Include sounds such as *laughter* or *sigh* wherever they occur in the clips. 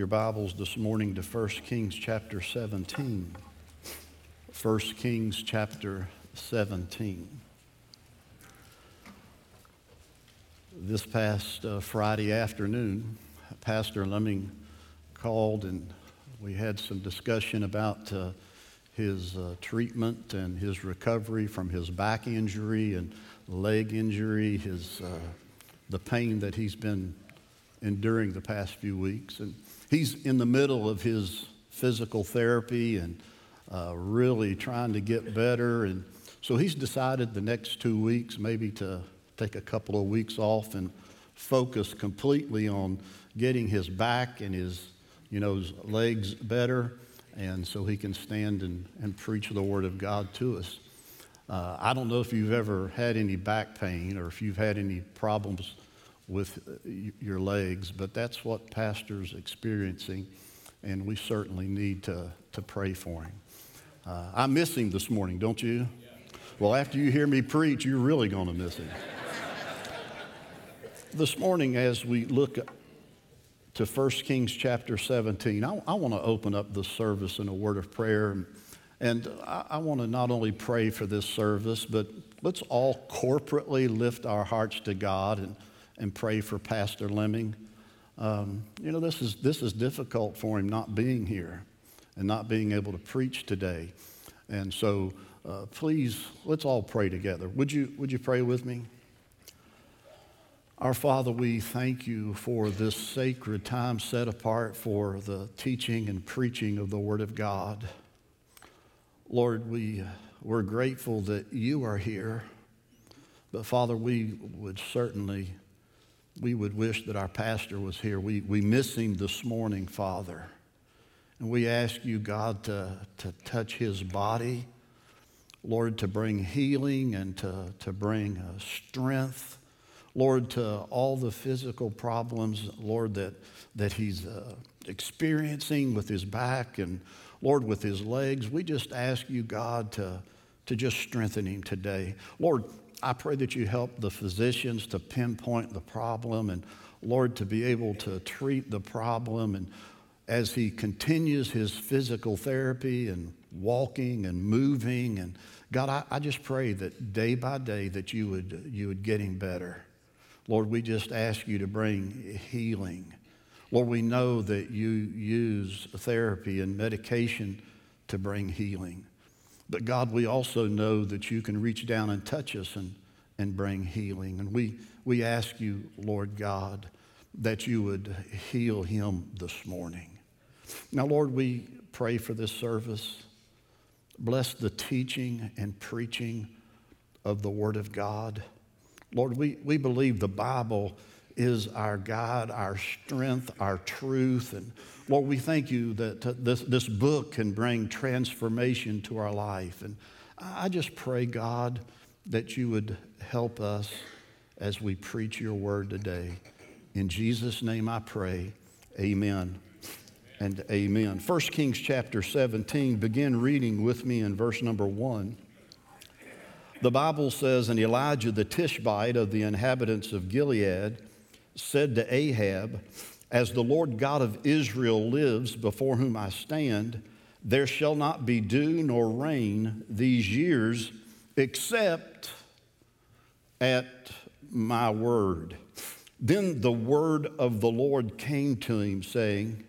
Your Bibles this morning to 1 Kings chapter 17. 1 Kings chapter 17. This past uh, Friday afternoon, Pastor Lemming called and we had some discussion about uh, his uh, treatment and his recovery from his back injury and leg injury, his, uh, the pain that he's been enduring the past few weeks. And he's in the middle of his physical therapy and uh, really trying to get better. And so he's decided the next two weeks maybe to take a couple of weeks off and focus completely on getting his back and his, you know, his legs better. And so he can stand and, and preach the Word of God to us. Uh, I don't know if you've ever had any back pain or if you've had any problems with uh, your legs, but that's what Pastor's experiencing, and we certainly need to, to pray for him. Uh, I miss him this morning, don't you? Well, after you hear me preach, you're really going to miss him. this morning, as we look to 1 Kings chapter 17, I, I want to open up the service in a word of prayer. And, and I, I want to not only pray for this service, but let's all corporately lift our hearts to God and and pray for Pastor Lemming. Um, you know, this is, this is difficult for him not being here and not being able to preach today. And so uh, please, let's all pray together. Would you, would you pray with me? Our Father, we thank you for this sacred time set apart for the teaching and preaching of the Word of God. Lord, we, we're grateful that you are here. But Father, we would certainly we would wish that our pastor was here. We, we miss him this morning, Father. And we ask you, God, to, to touch his body, Lord, to bring healing and to, to bring uh, strength, Lord, to all the physical problems, Lord, that, that he's uh, experiencing with his back and, Lord, with his legs. We just ask you, God, to, to just strengthen him today. Lord, I pray that you help the physicians to pinpoint the problem and, Lord, to be able to treat the problem. And as he continues his physical therapy and walking and moving, and God, I, I just pray that day by day that you would, you would get him better. Lord, we just ask you to bring healing. Lord, we know that you use therapy and medication to bring healing. But God, we also know that you can reach down and touch us and, and bring healing. And we, we ask you, Lord God, that you would heal him this morning. Now, Lord, we pray for this service. Bless the teaching and preaching of the Word of God. Lord, we, we believe the Bible is our God, our strength, our truth. And Lord, we thank you that uh, this, this book can bring transformation to our life. And I just pray, God, that you would help us as we preach your word today. In Jesus' name I pray, amen and amen. 1 Kings chapter 17, begin reading with me in verse number 1. The Bible says, And Elijah the Tishbite of the inhabitants of Gilead said to Ahab, As the Lord God of Israel lives before whom I stand, there shall not be dew nor rain these years except at my word. Then the word of the Lord came to him, saying,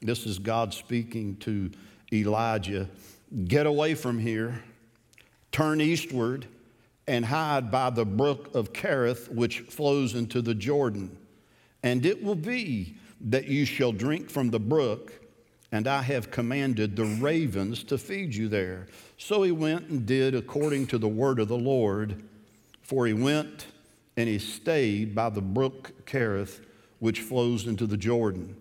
This is God speaking to Elijah Get away from here, turn eastward, and hide by the brook of Kerith, which flows into the Jordan. And it will be that you shall drink from the brook, and I have commanded the ravens to feed you there. So he went and did according to the word of the Lord, for he went and he stayed by the brook Kerith, which flows into the Jordan.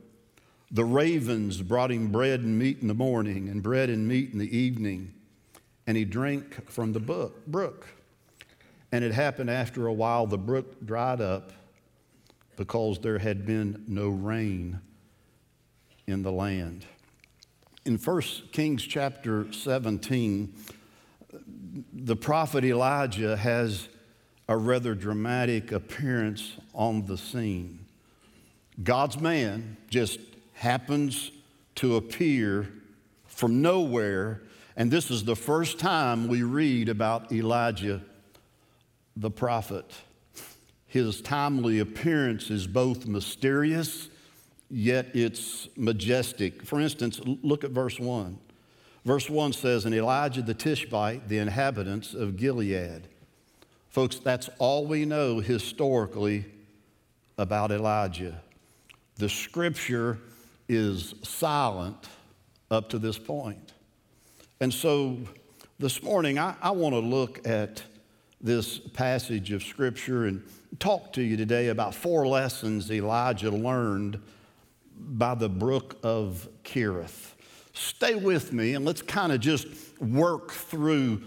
The ravens brought him bread and meat in the morning, and bread and meat in the evening, and he drank from the brook. And it happened after a while, the brook dried up because there had been no rain in the land. In 1 Kings chapter 17, the prophet Elijah has a rather dramatic appearance on the scene. God's man just happens to appear from nowhere. And this is the first time we read about Elijah the prophet. His timely appearance is both mysterious, yet it's majestic. For instance, look at verse 1. Verse 1 says, And Elijah the Tishbite, the inhabitants of Gilead. Folks, that's all we know historically about Elijah. The scripture is silent up to this point. And so this morning, I, I want to look at this passage of scripture and talk to you today about four lessons Elijah learned by the brook of Kerith. Stay with me and let's kind of just work through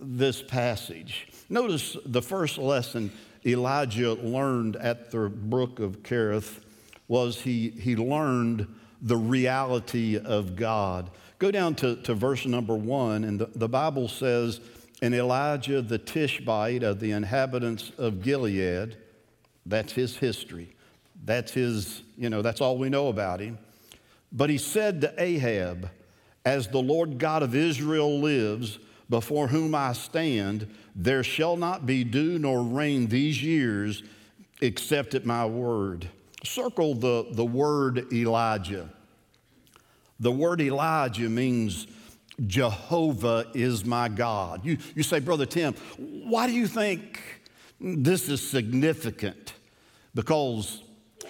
this passage. Notice the first lesson Elijah learned at the brook of Kerith was he, he learned the reality of God. Go down to, to verse number one, and the, the Bible says, And Elijah the Tishbite of the inhabitants of Gilead, that's his history. That's his, you know, that's all we know about him. But he said to Ahab, As the Lord God of Israel lives, before whom I stand, there shall not be dew nor rain these years except at my word. Circle the, the word Elijah. The word Elijah means Jehovah is my God. You, you say, Brother Tim, why do you think this is significant? Because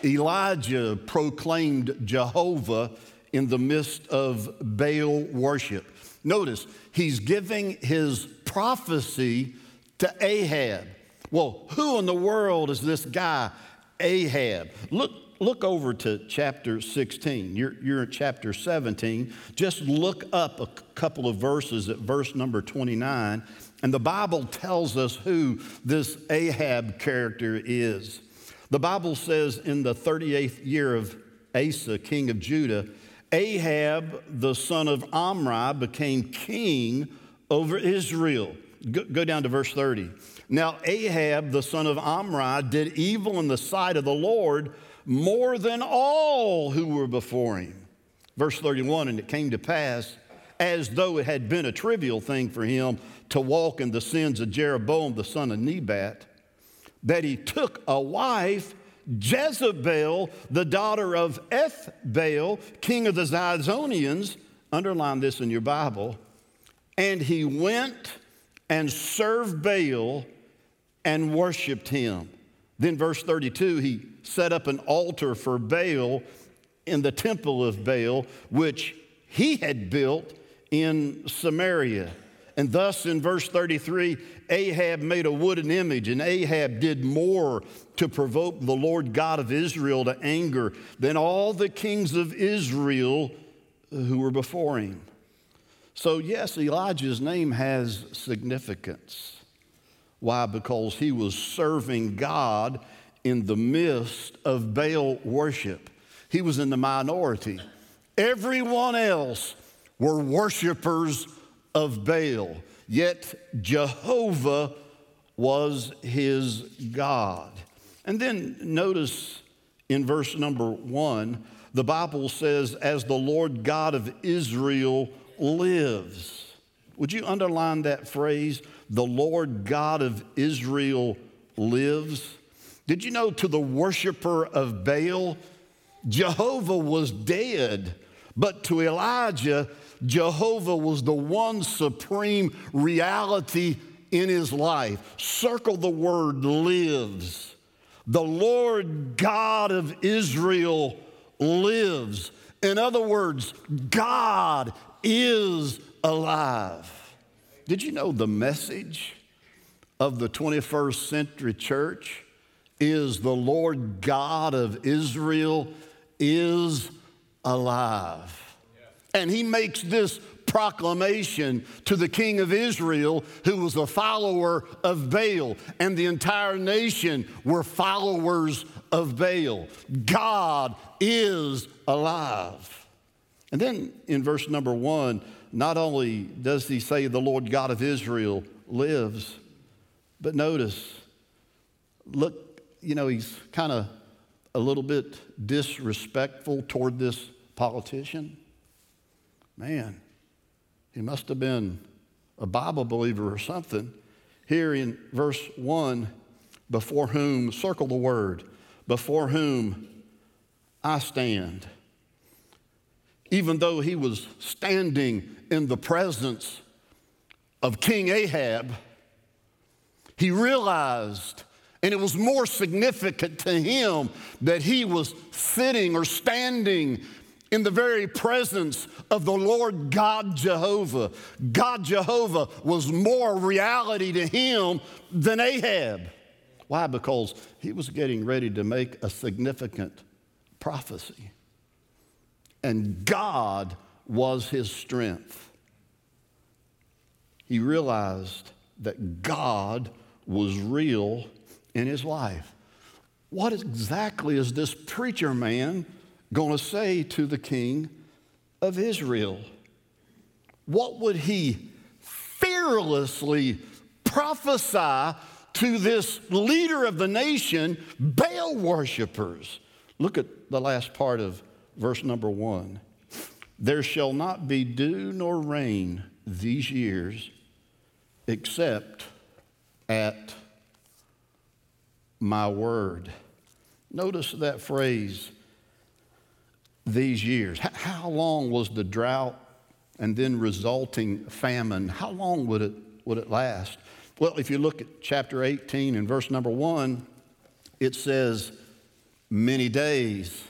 Elijah proclaimed Jehovah in the midst of Baal worship. Notice, he's giving his prophecy to Ahab. Well, who in the world is this guy, Ahab? Look, look over to chapter 16. You're, you're in chapter 17. Just look up a couple of verses at verse number 29, and the Bible tells us who this Ahab character is. The Bible says in the 38th year of Asa, king of Judah, Ahab, the son of Omri, became king over Israel. Go, go, down to verse 30. Now, Ahab, the son of Omri, did evil in the sight of the Lord more than all who were before him. Verse 31 And it came to pass, as though it had been a trivial thing for him to walk in the sins of Jeroboam, the son of Nebat, that he took a wife Jezebel, the daughter of Ethbaal, king of the Zidonians, underline this in your Bible, and he went and served Baal and worshiped him. Then, verse 32, he set up an altar for Baal in the temple of Baal, which he had built in Samaria. And thus, in verse 33, Ahab made a wooden image, and Ahab did more to provoke the Lord God of Israel to anger than all the kings of Israel who were before him. So, yes, Elijah's name has significance. Why? Because he was serving God in the midst of Baal worship. He was in the minority. Everyone else were worshipers of Baal, yet Jehovah was his God. And then notice in verse number one, the Bible says, as the Lord God of Israel lives. Would you underline that phrase? The Lord God of Israel lives. Did you know to the worshiper of Baal, Jehovah was dead, but to Elijah, Jehovah was the one supreme reality in his life. Circle the word lives. The Lord God of Israel lives. In other words, God is alive. Did you know the message of the 21st century church is the Lord God of Israel is alive? And he makes this proclamation to the king of Israel, who was a follower of Baal, and the entire nation were followers of Baal. God is alive. And then in verse number one, not only does he say the Lord God of Israel lives, but notice, look, you know, he's kind of a little bit disrespectful toward this politician. Man, he must have been a Bible believer or something. Here in verse 1, before whom, circle the word, before whom I stand. Even though he was standing in the presence of King Ahab, he realized, and it was more significant to him that he was sitting or standing in the very presence of the Lord God Jehovah. God Jehovah was more reality to him than Ahab. Why? Because he was getting ready to make a significant prophecy. And God was his strength. He realized that God was real in his life. What exactly is this preacher man going to say to the king of Israel? What would he fearlessly prophesy to this leader of the nation, Baal worshippers? Look at the last part of verse number one. There shall not be dew nor rain these years except at my word. Notice that phrase, these years. How long was the drought and then resulting famine? How long would it, would it last? Well, if you look at chapter 18 and verse number one, it says, many days.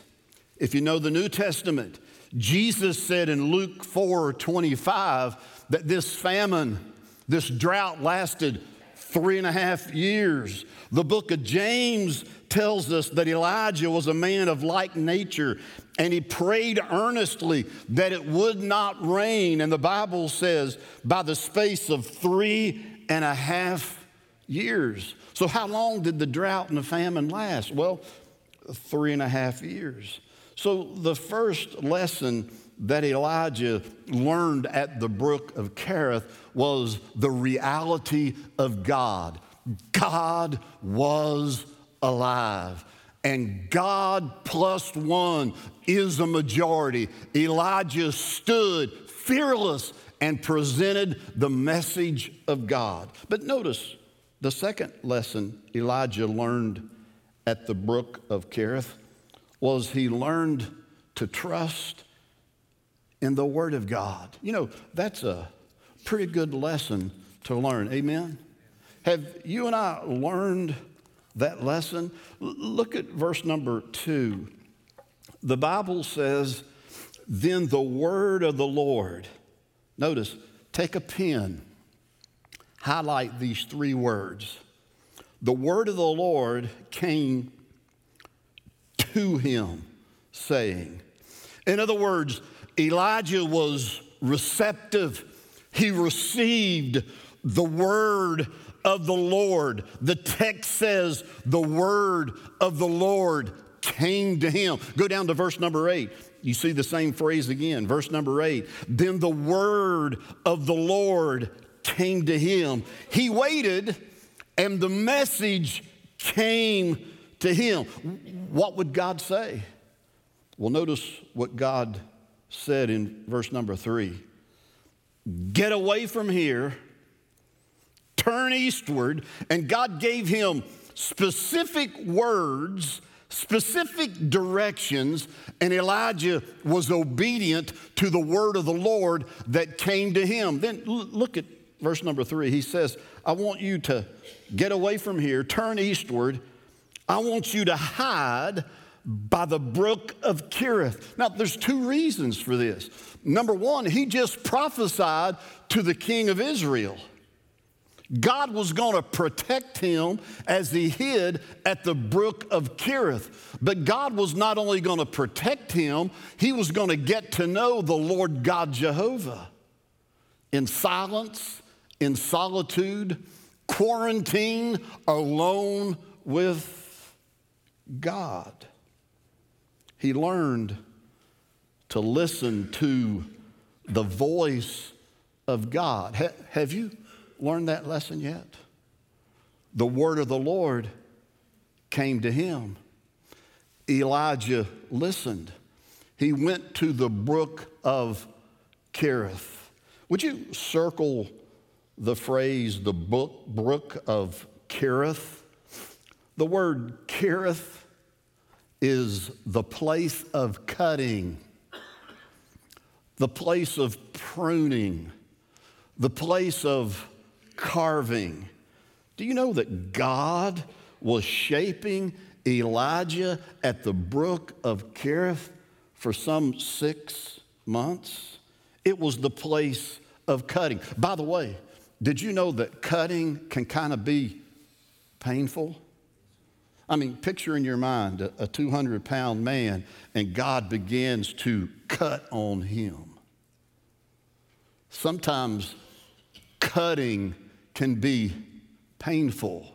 If you know the New Testament, Jesus said in Luke 4 25 that this famine, this drought lasted three and a half years. The book of James tells us that Elijah was a man of like nature and he prayed earnestly that it would not rain. And the Bible says, by the space of three and a half years. So, how long did the drought and the famine last? Well, three and a half years. So, the first lesson that Elijah learned at the brook of Kerith was the reality of God. God was alive. And God plus one is a majority. Elijah stood fearless and presented the message of God. But notice the second lesson Elijah learned at the brook of Kerith was he learned to trust in the Word of God. You know, that's a pretty good lesson to learn. Amen? Have you and I learned that lesson? look at verse number two. The Bible says, Then the word of the Lord, notice, take a pen, highlight these three words. The word of the Lord came to him, saying, In other words, Elijah was receptive. He received the word of the Lord. The text says the word of the Lord came to him. Go down to verse number eight. You see the same phrase again. Verse number eight. Then the word of the Lord came to him. He waited, and the message came to him. What would God say? Well, notice what God said in verse number three Get away from here, turn eastward, and God gave him specific words, specific directions, and Elijah was obedient to the word of the Lord that came to him. Then look at verse number three. He says, I want you to get away from here, turn eastward. I want you to hide by the brook of Kerith. Now, there's two reasons for this. Number one, he just prophesied to the king of Israel. God was going to protect him as he hid at the brook of Kerith. But God was not only going to protect him, he was going to get to know the Lord God Jehovah in silence, in solitude, quarantine, alone with God he learned to listen to the voice of God. Ha- have you learned that lesson yet? The word of the Lord came to him. Elijah listened. he went to the brook of Kerith. Would you circle the phrase the book, brook of Kerith? The word Kerith is the place of cutting, the place of pruning, the place of carving. Do you know that God was shaping Elijah at the brook of Kerith for some six months? It was the place of cutting. By the way, did you know that cutting can kind of be painful? I mean, picture in your mind a 200 pound man and God begins to cut on him. Sometimes cutting can be painful,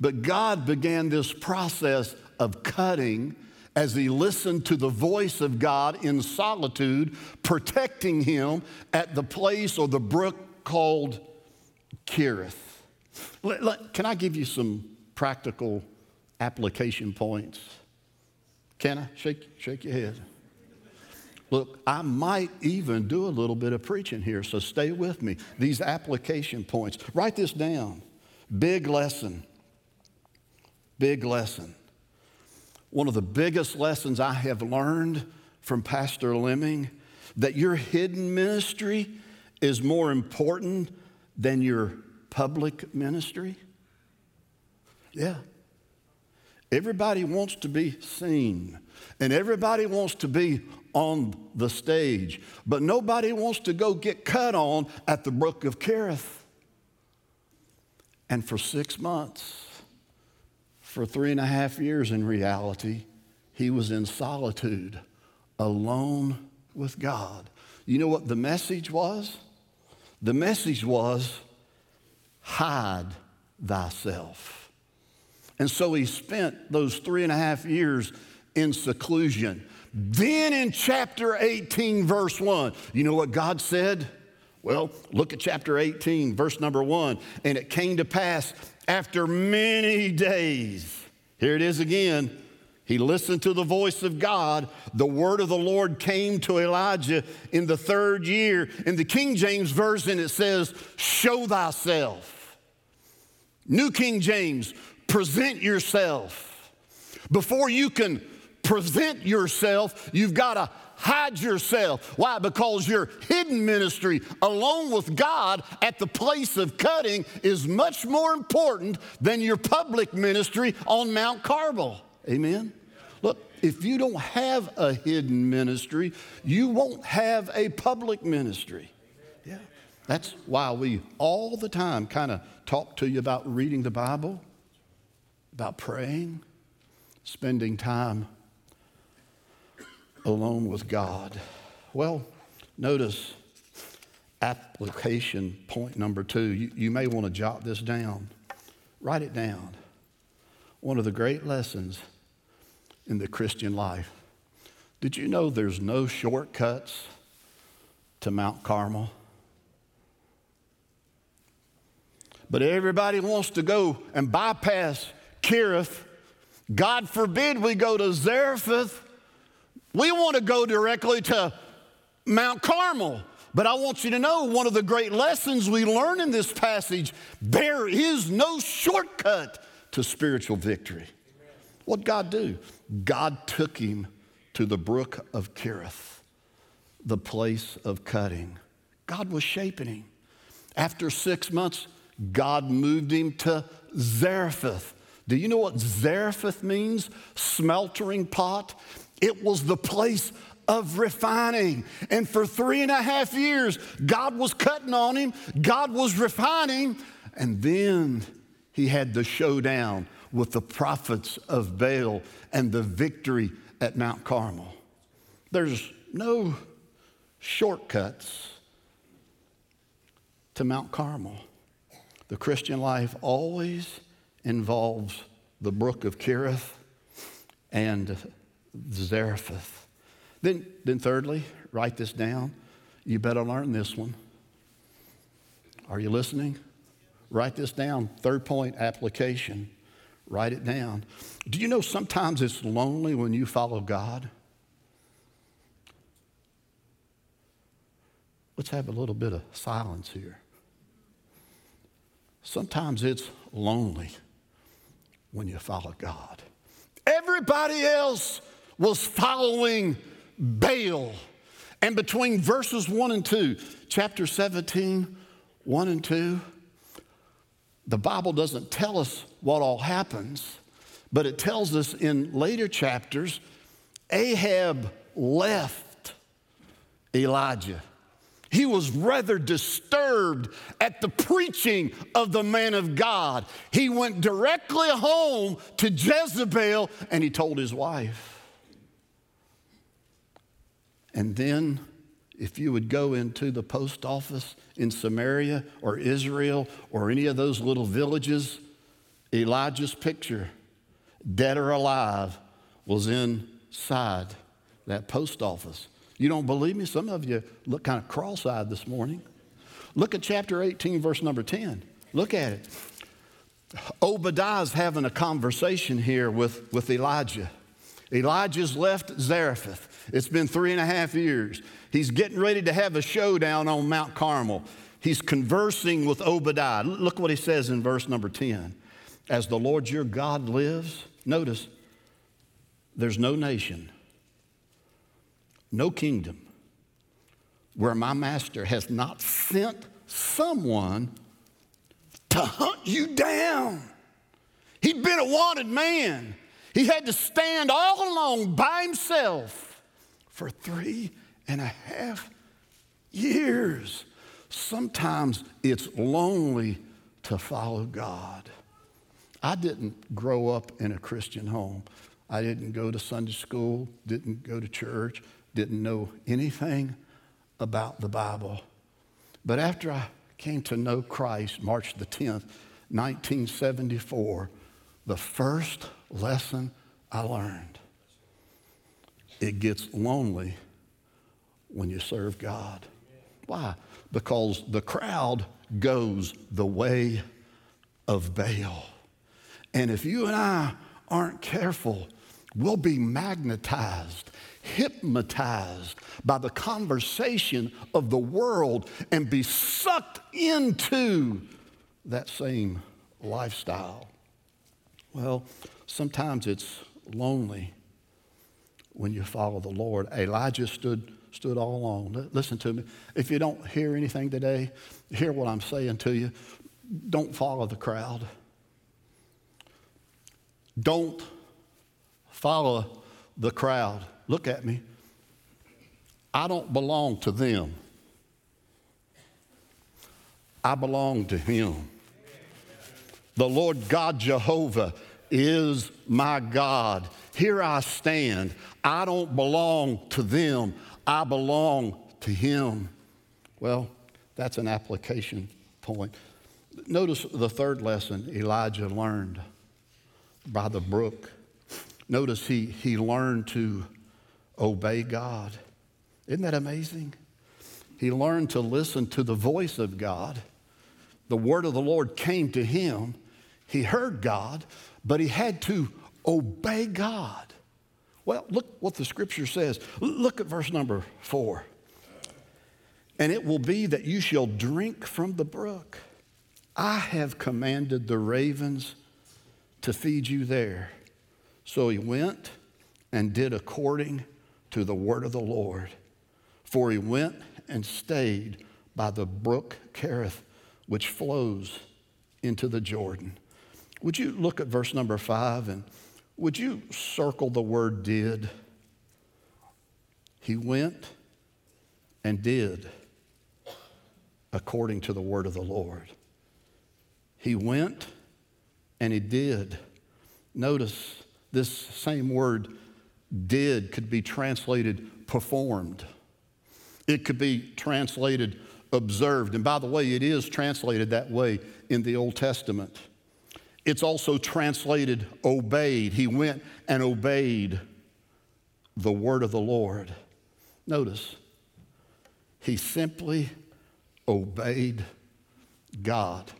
but God began this process of cutting as he listened to the voice of God in solitude, protecting him at the place or the brook called Kerith. Can I give you some practical application points. Can I? Shake, shake your head. Look, I might even do a little bit of preaching here, so stay with me. These application points. Write this down. Big lesson. Big lesson. One of the biggest lessons I have learned from Pastor Lemming that your hidden ministry is more important than your public ministry. Yeah. Everybody wants to be seen, and everybody wants to be on the stage, but nobody wants to go get cut on at the brook of Kerith. And for six months, for three and a half years in reality, he was in solitude, alone with God. You know what the message was? The message was hide thyself. And so he spent those three and a half years in seclusion. Then in chapter 18, verse 1, you know what God said? Well, look at chapter 18, verse number 1. And it came to pass after many days, here it is again. He listened to the voice of God. The word of the Lord came to Elijah in the third year. In the King James Version, it says, Show thyself. New King James, present yourself. Before you can present yourself, you've got to hide yourself. Why? Because your hidden ministry, alone with God at the place of cutting, is much more important than your public ministry on Mount Carmel. Amen? Look, if you don't have a hidden ministry, you won't have a public ministry. Yeah. That's why we all the time kind of talk to you about reading the Bible about praying, spending time alone with God. Well, notice application point number two. You, you may want to jot this down, write it down. One of the great lessons in the Christian life. Did you know there's no shortcuts to Mount Carmel? But everybody wants to go and bypass Kerith. God forbid we go to Zarephath. We want to go directly to Mount Carmel. But I want you to know one of the great lessons we learn in this passage there is no shortcut to spiritual victory. What God do? God took him to the brook of Kerith, the place of cutting. God was shaping him. After six months, God moved him to Zarephath, do you know what Zarephath means? Smeltering pot. It was the place of refining. And for three and a half years, God was cutting on him, God was refining, and then he had the showdown with the prophets of Baal and the victory at Mount Carmel. There's no shortcuts to Mount Carmel. The Christian life always involves the brook of Kerith and Zarephath. Then, then thirdly, write this down. You better learn this one. Are you listening? Write this down. Third point application. Write it down. Do you know sometimes it's lonely when you follow God? let's have a little bit of silence here. Sometimes it's lonely when you follow God. Everybody else was following Baal. And between verses 1 and 2, chapter 17, 1 and 2, the Bible doesn't tell us what all happens, but it tells us in later chapters Ahab left Elijah. He was rather disturbed at the preaching of the man of God. He went directly home to Jezebel and he told his wife. And then, if you would go into the post office in Samaria or Israel or any of those little villages, Elijah's picture, dead or alive, was inside that post office. You don't believe me? Some of you look kind of cross eyed this morning. Look at chapter 18, verse number 10. Look at it. Obadiah's having a conversation here with, with Elijah. Elijah's left Zarephath. It's been three and a half years. He's getting ready to have a showdown on Mount Carmel. He's conversing with Obadiah. Look what he says in verse number 10. As the Lord your God lives, notice, there's no nation no kingdom where my master has not sent someone to hunt you down. He'd been a wanted man. He had to stand all alone by himself for three and a half years. Sometimes it's lonely to follow God. I didn't grow up in a Christian home. I didn't go to Sunday school, didn't go to church, didn't know anything about the Bible. But after I came to know Christ, March the 10th, 1974, the first lesson I learned it gets lonely when you serve God. Why? Because the crowd goes the way of Baal. And if you and I aren't careful, we'll be magnetized hypnotized by the conversation of the world and be sucked into that same lifestyle. Well, sometimes it's lonely when you follow the Lord. Elijah stood, stood all alone. Listen to me. If you don't hear anything today, hear what I'm saying to you. Don't follow the crowd. Don't follow the crowd. Look at me. I don't belong to them. I belong to Him. The Lord God Jehovah is my God. Here I stand. I don't belong to them, I belong to Him. Well, that's an application point. Notice the third lesson Elijah learned by the brook. Notice he, he learned to obey God. Isn't that amazing? He learned to listen to the voice of God. The word of the Lord came to him. He heard God, but he had to obey God. Well, look what the scripture says. Look at verse number four. And it will be that you shall drink from the brook. I have commanded the ravens to feed you there. So he went and did according to the word of the Lord. For he went and stayed by the brook Kerith, which flows into the Jordan. Would you look at verse number five and would you circle the word did? He went and did according to the word of the Lord. He went and he did. Notice this same word did could be translated performed. It could be translated observed. And by the way, it is translated that way in the Old Testament. It's also translated obeyed. He went and obeyed the word of the Lord. Notice, he simply obeyed God.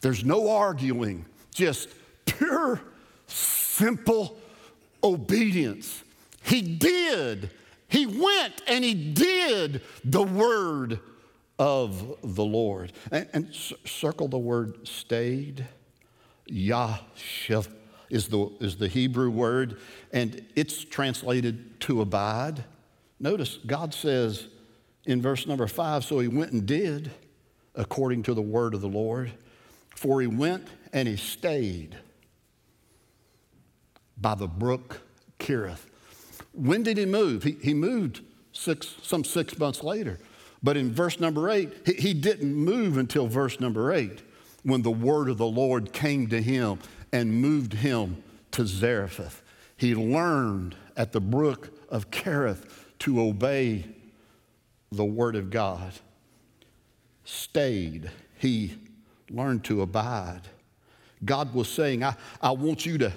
There's no arguing, just pure, simple obedience. He did. He went and he did the word of the Lord. And, and circle the word stayed. Yashav is the, is the Hebrew word, and it's translated to abide. Notice God says in verse number five, so he went and did according to the word of the Lord, for he went and he stayed by the brook Cherith. When did he move? He, he moved six, some six months later. But in verse number eight, he, he didn't move until verse number eight when the word of the Lord came to him and moved him to Zarephath. He learned at the brook of Cherith to obey the word of God. Stayed. He learned to abide. God was saying, I, I want you to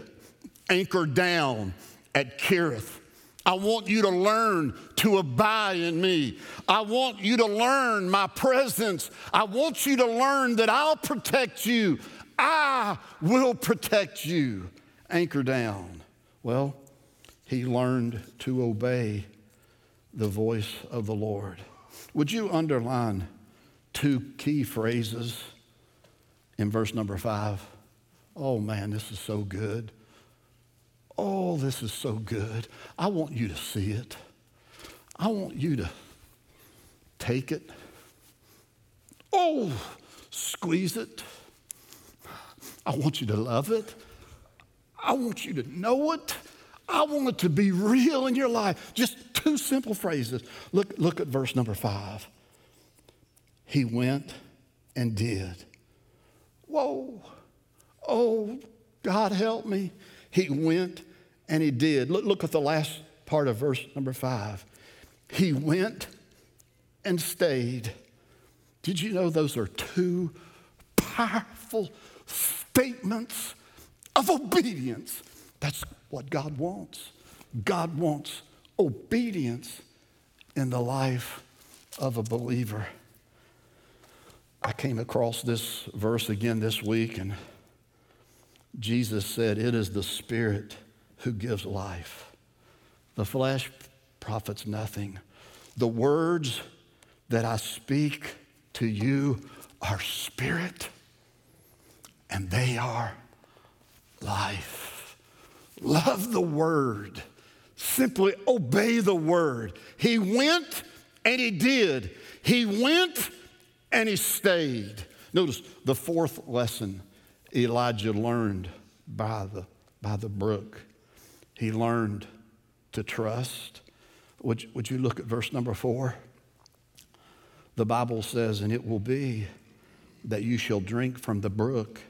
anchor down at Cherith. I want you to learn to abide in me. I want you to learn my presence. I want you to learn that I'll protect you. I will protect you. Anchor down. Well, he learned to obey the voice of the Lord. Would you underline two key phrases in verse number five? Oh man, this is so good. Oh, this is so good. I want you to see it. I want you to take it. Oh, squeeze it. I want you to love it. I want you to know it. I want it to be real in your life. Just two simple phrases. Look, look at verse number five. He went and did. Whoa. Oh, God help me. He went and he did. Look, look at the last part of verse number five. He went and stayed. Did you know those are two powerful statements of obedience? That's what God wants. God wants obedience in the life of a believer. I came across this verse again this week and Jesus said, It is the Spirit who gives life. The flesh profits nothing. The words that I speak to you are spirit and they are life. Love the word. Simply obey the word. He went and he did. He went and he stayed. Notice the fourth lesson Elijah learned by the, by the brook. He learned to trust. Would, would you look at verse number four? The Bible says, And it will be that you shall drink from the brook,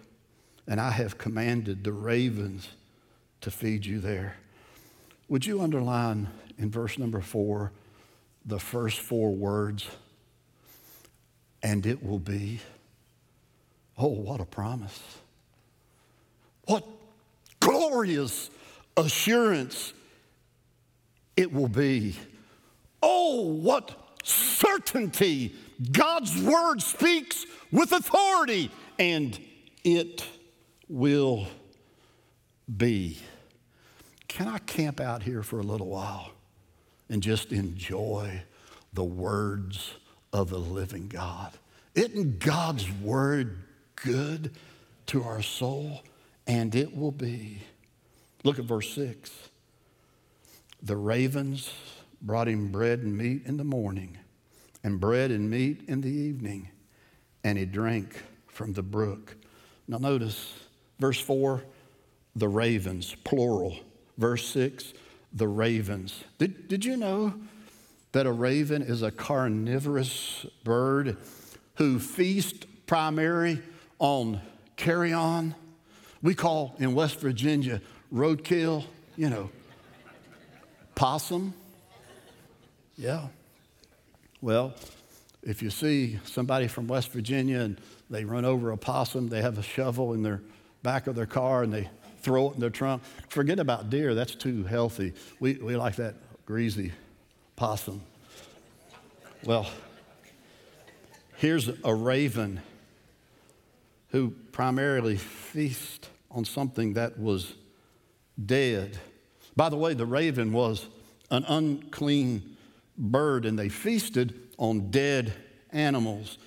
and I have commanded the ravens to feed you there. Would you underline in verse number four the first four words? And it will be. Oh, what a promise. What glorious assurance it will be. Oh, what certainty! God's word speaks with authority, and it will be. Can I camp out here for a little while and just enjoy the words of the living God? Isn't God's word good to our soul? And it will be. Look at verse 6. The ravens brought him bread and meat in the morning, and bread and meat in the evening, and he drank from the brook. Now, notice verse 4 the ravens, plural. Verse 6 the ravens. Did, did you know that a raven is a carnivorous bird who feasts primarily on carrion? We call in West Virginia roadkill, you know, possum. Yeah. Well, if you see somebody from West Virginia and they run over a possum, they have a shovel in their back of their car and they throw it in their trunk. Forget about deer, that's too healthy. We, we like that greasy possum. Well, here's a raven who primarily feasts on something that was dead. By the way, the raven was an unclean bird, and they feasted on dead animals.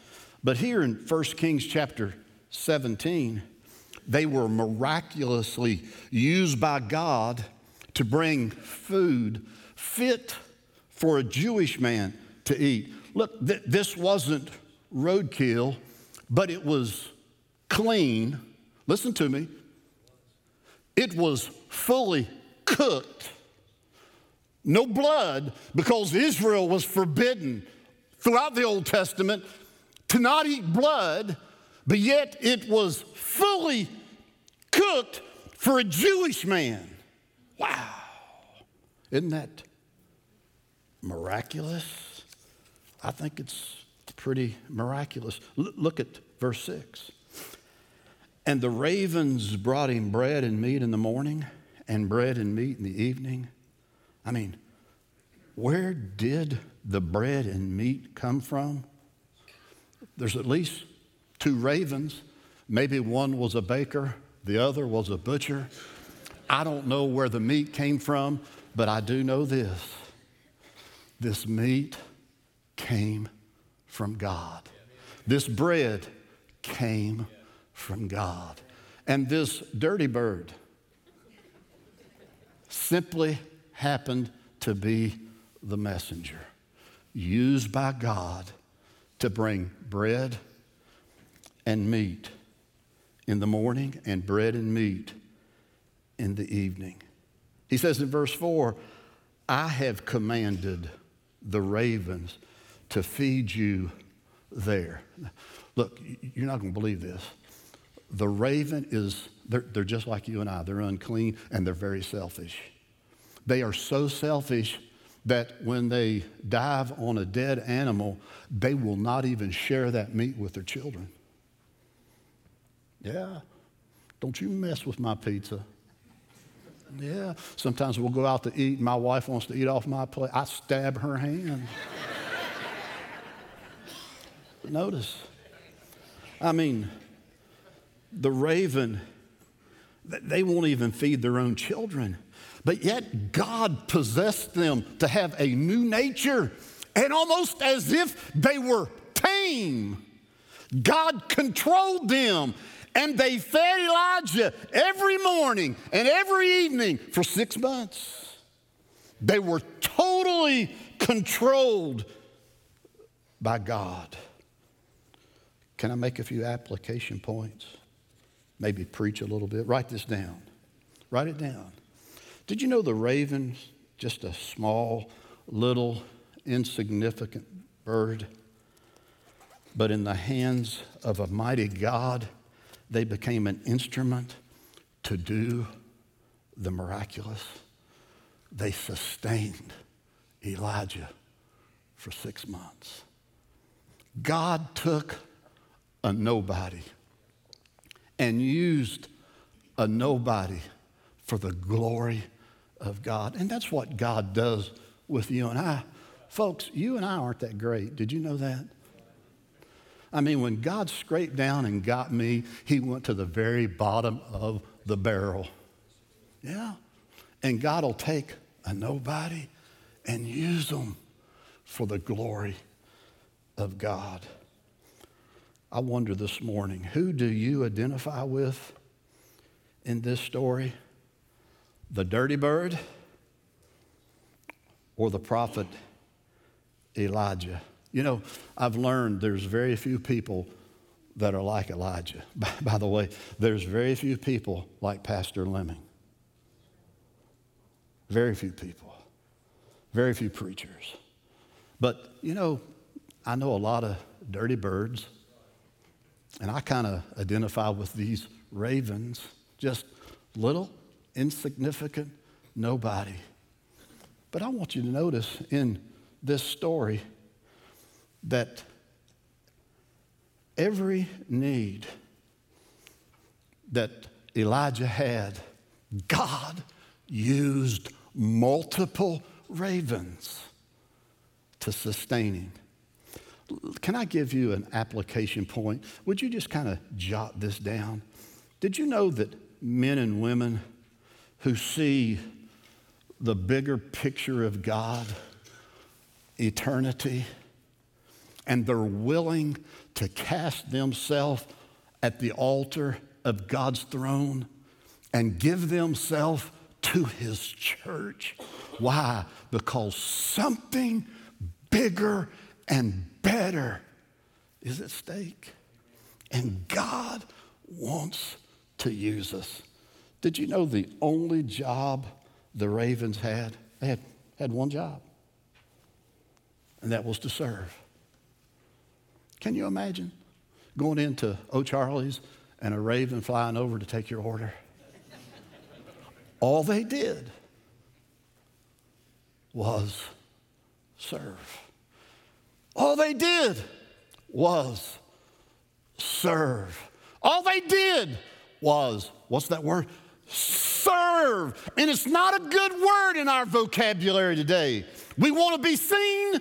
But here in 1 Kings chapter 17, they were miraculously used by God to bring food fit for a Jewish man to eat. Look, th- this wasn't roadkill, but it was clean. Listen to me. It was fully cooked. No blood, because Israel was forbidden throughout the Old Testament to not eat blood, but yet it was fully cooked for a Jewish man. Wow. Isn't that miraculous? I think it's pretty miraculous. L- look at verse 6. And the ravens brought him bread and meat in the morning, and bread and meat in the evening. I mean, where did the bread and meat come from? There's at least two ravens. Maybe one was a baker, the other was a butcher. I don't know where the meat came from, but I do know this this meat came from God. This bread came from God. And this dirty bird simply happened to be the messenger used by God to bring bread and meat in the morning and bread and meat in the evening. He says in verse 4 I have commanded the ravens to feed you there. Look, you're not going to believe this. The raven is, they're, they're just like you and I. They're unclean and they're very selfish. They are so selfish that when they dive on a dead animal, they will not even share that meat with their children. Yeah, don't you mess with my pizza. Yeah, sometimes we'll go out to eat, and my wife wants to eat off my plate. I stab her hand. *laughs* Notice, I mean, the raven, they won't even feed their own children. But yet, God possessed them to have a new nature, and almost as if they were tame. God controlled them, and they fed Elijah every morning and every evening for six months. They were totally controlled by God. Can I make a few application points? Maybe preach a little bit. Write this down. Write it down. Did you know the raven's just a small, little, insignificant bird? But in the hands of a mighty God, they became an instrument to do the miraculous. They sustained Elijah for six months. God took a nobody and used a nobody for the glory of God. And that's what God does with you and I. Folks, you and I aren't that great. Did you know that? I mean, when God scraped down and got me, He went to the very bottom of the barrel. Yeah. And God will take a nobody and use them for the glory of God. I wonder this morning who do you identify with in this story? The dirty bird? or the prophet Elijah. You know, I've learned there's very few people that are like Elijah. *laughs* By, by, the way, there's very few people like Pastor Lemming. Very few people. Very few preachers. But, you know, I know a lot of dirty birds, and I kind of identify with these ravens, just little, insignificant, nobody. But I want you to notice in this story that every need that Elijah had, God used multiple ravens to sustain him. Can I give you an application point? Would you just kind of jot this down? Did you know that men and women who see the bigger picture of God, eternity, and they're willing to cast themselves at the altar of God's throne and give themselves to his church. Why? Because something bigger and better is at stake. And God wants to use us. Did you know the only job the Ravens had? They had, had one job, and that was to serve. Can you imagine going into O'Charlie's and a raven flying over to take your order? All they did was serve. All they did was serve. All they did was, what's that word? Serve. And it's not a good word in our vocabulary today. We want to be seen,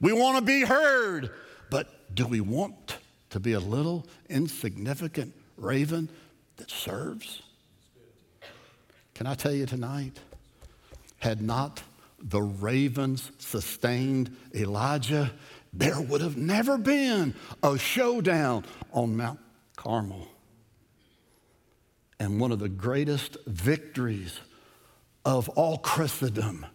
we want to be heard, but do we want to be a little insignificant raven that serves? Can I tell you tonight? Had not the ravens sustained Elijah, there would have never been a showdown on Mount Carmel. And one of the greatest victories of all Christendom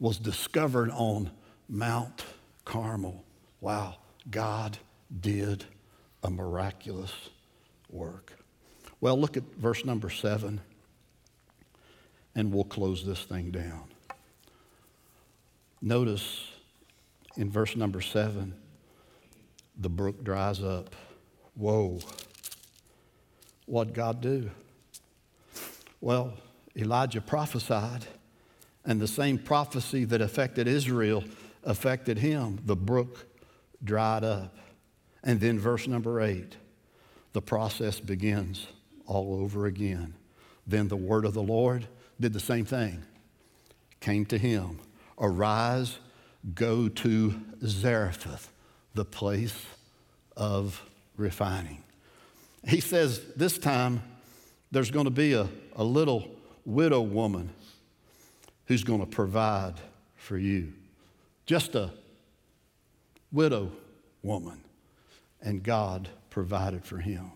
was discovered on Mount Carmel. Wow, God did a miraculous work. Well, look at verse number seven and we'll close this thing down. Notice in verse number seven, the brook dries up. Whoa. What'd God do? Well, Elijah prophesied, and the same prophecy that affected Israel affected him. The brook dried up. And then, verse number eight, the process begins all over again. Then the word of the Lord did the same thing. Came to him, arise, go to Zarephath, the place of refining. He says this time there's going to be a, a little widow woman who's going to provide for you. Just a widow woman. And God provided for him.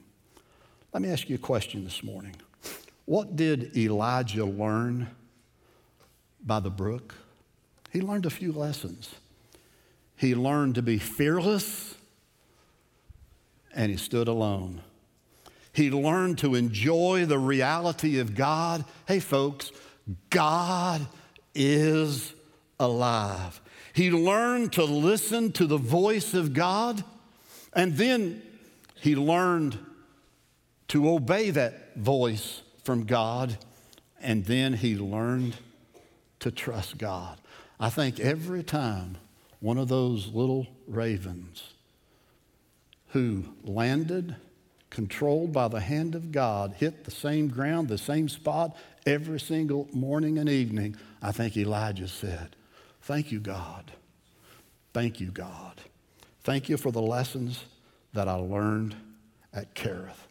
Let me ask you a question this morning. What did Elijah learn by the brook? He learned a few lessons. He learned to be fearless and he stood alone. He learned to enjoy the reality of God. Hey, folks, God is alive. He learned to listen to the voice of God, and then he learned to obey that voice from God, and then he learned to trust God. I think every time one of those little ravens who landed, controlled by the hand of God, hit the same ground, the same spot every single morning and evening, I think Elijah said, Thank you, God. Thank you, God. Thank you for the lessons that I learned at Kerith.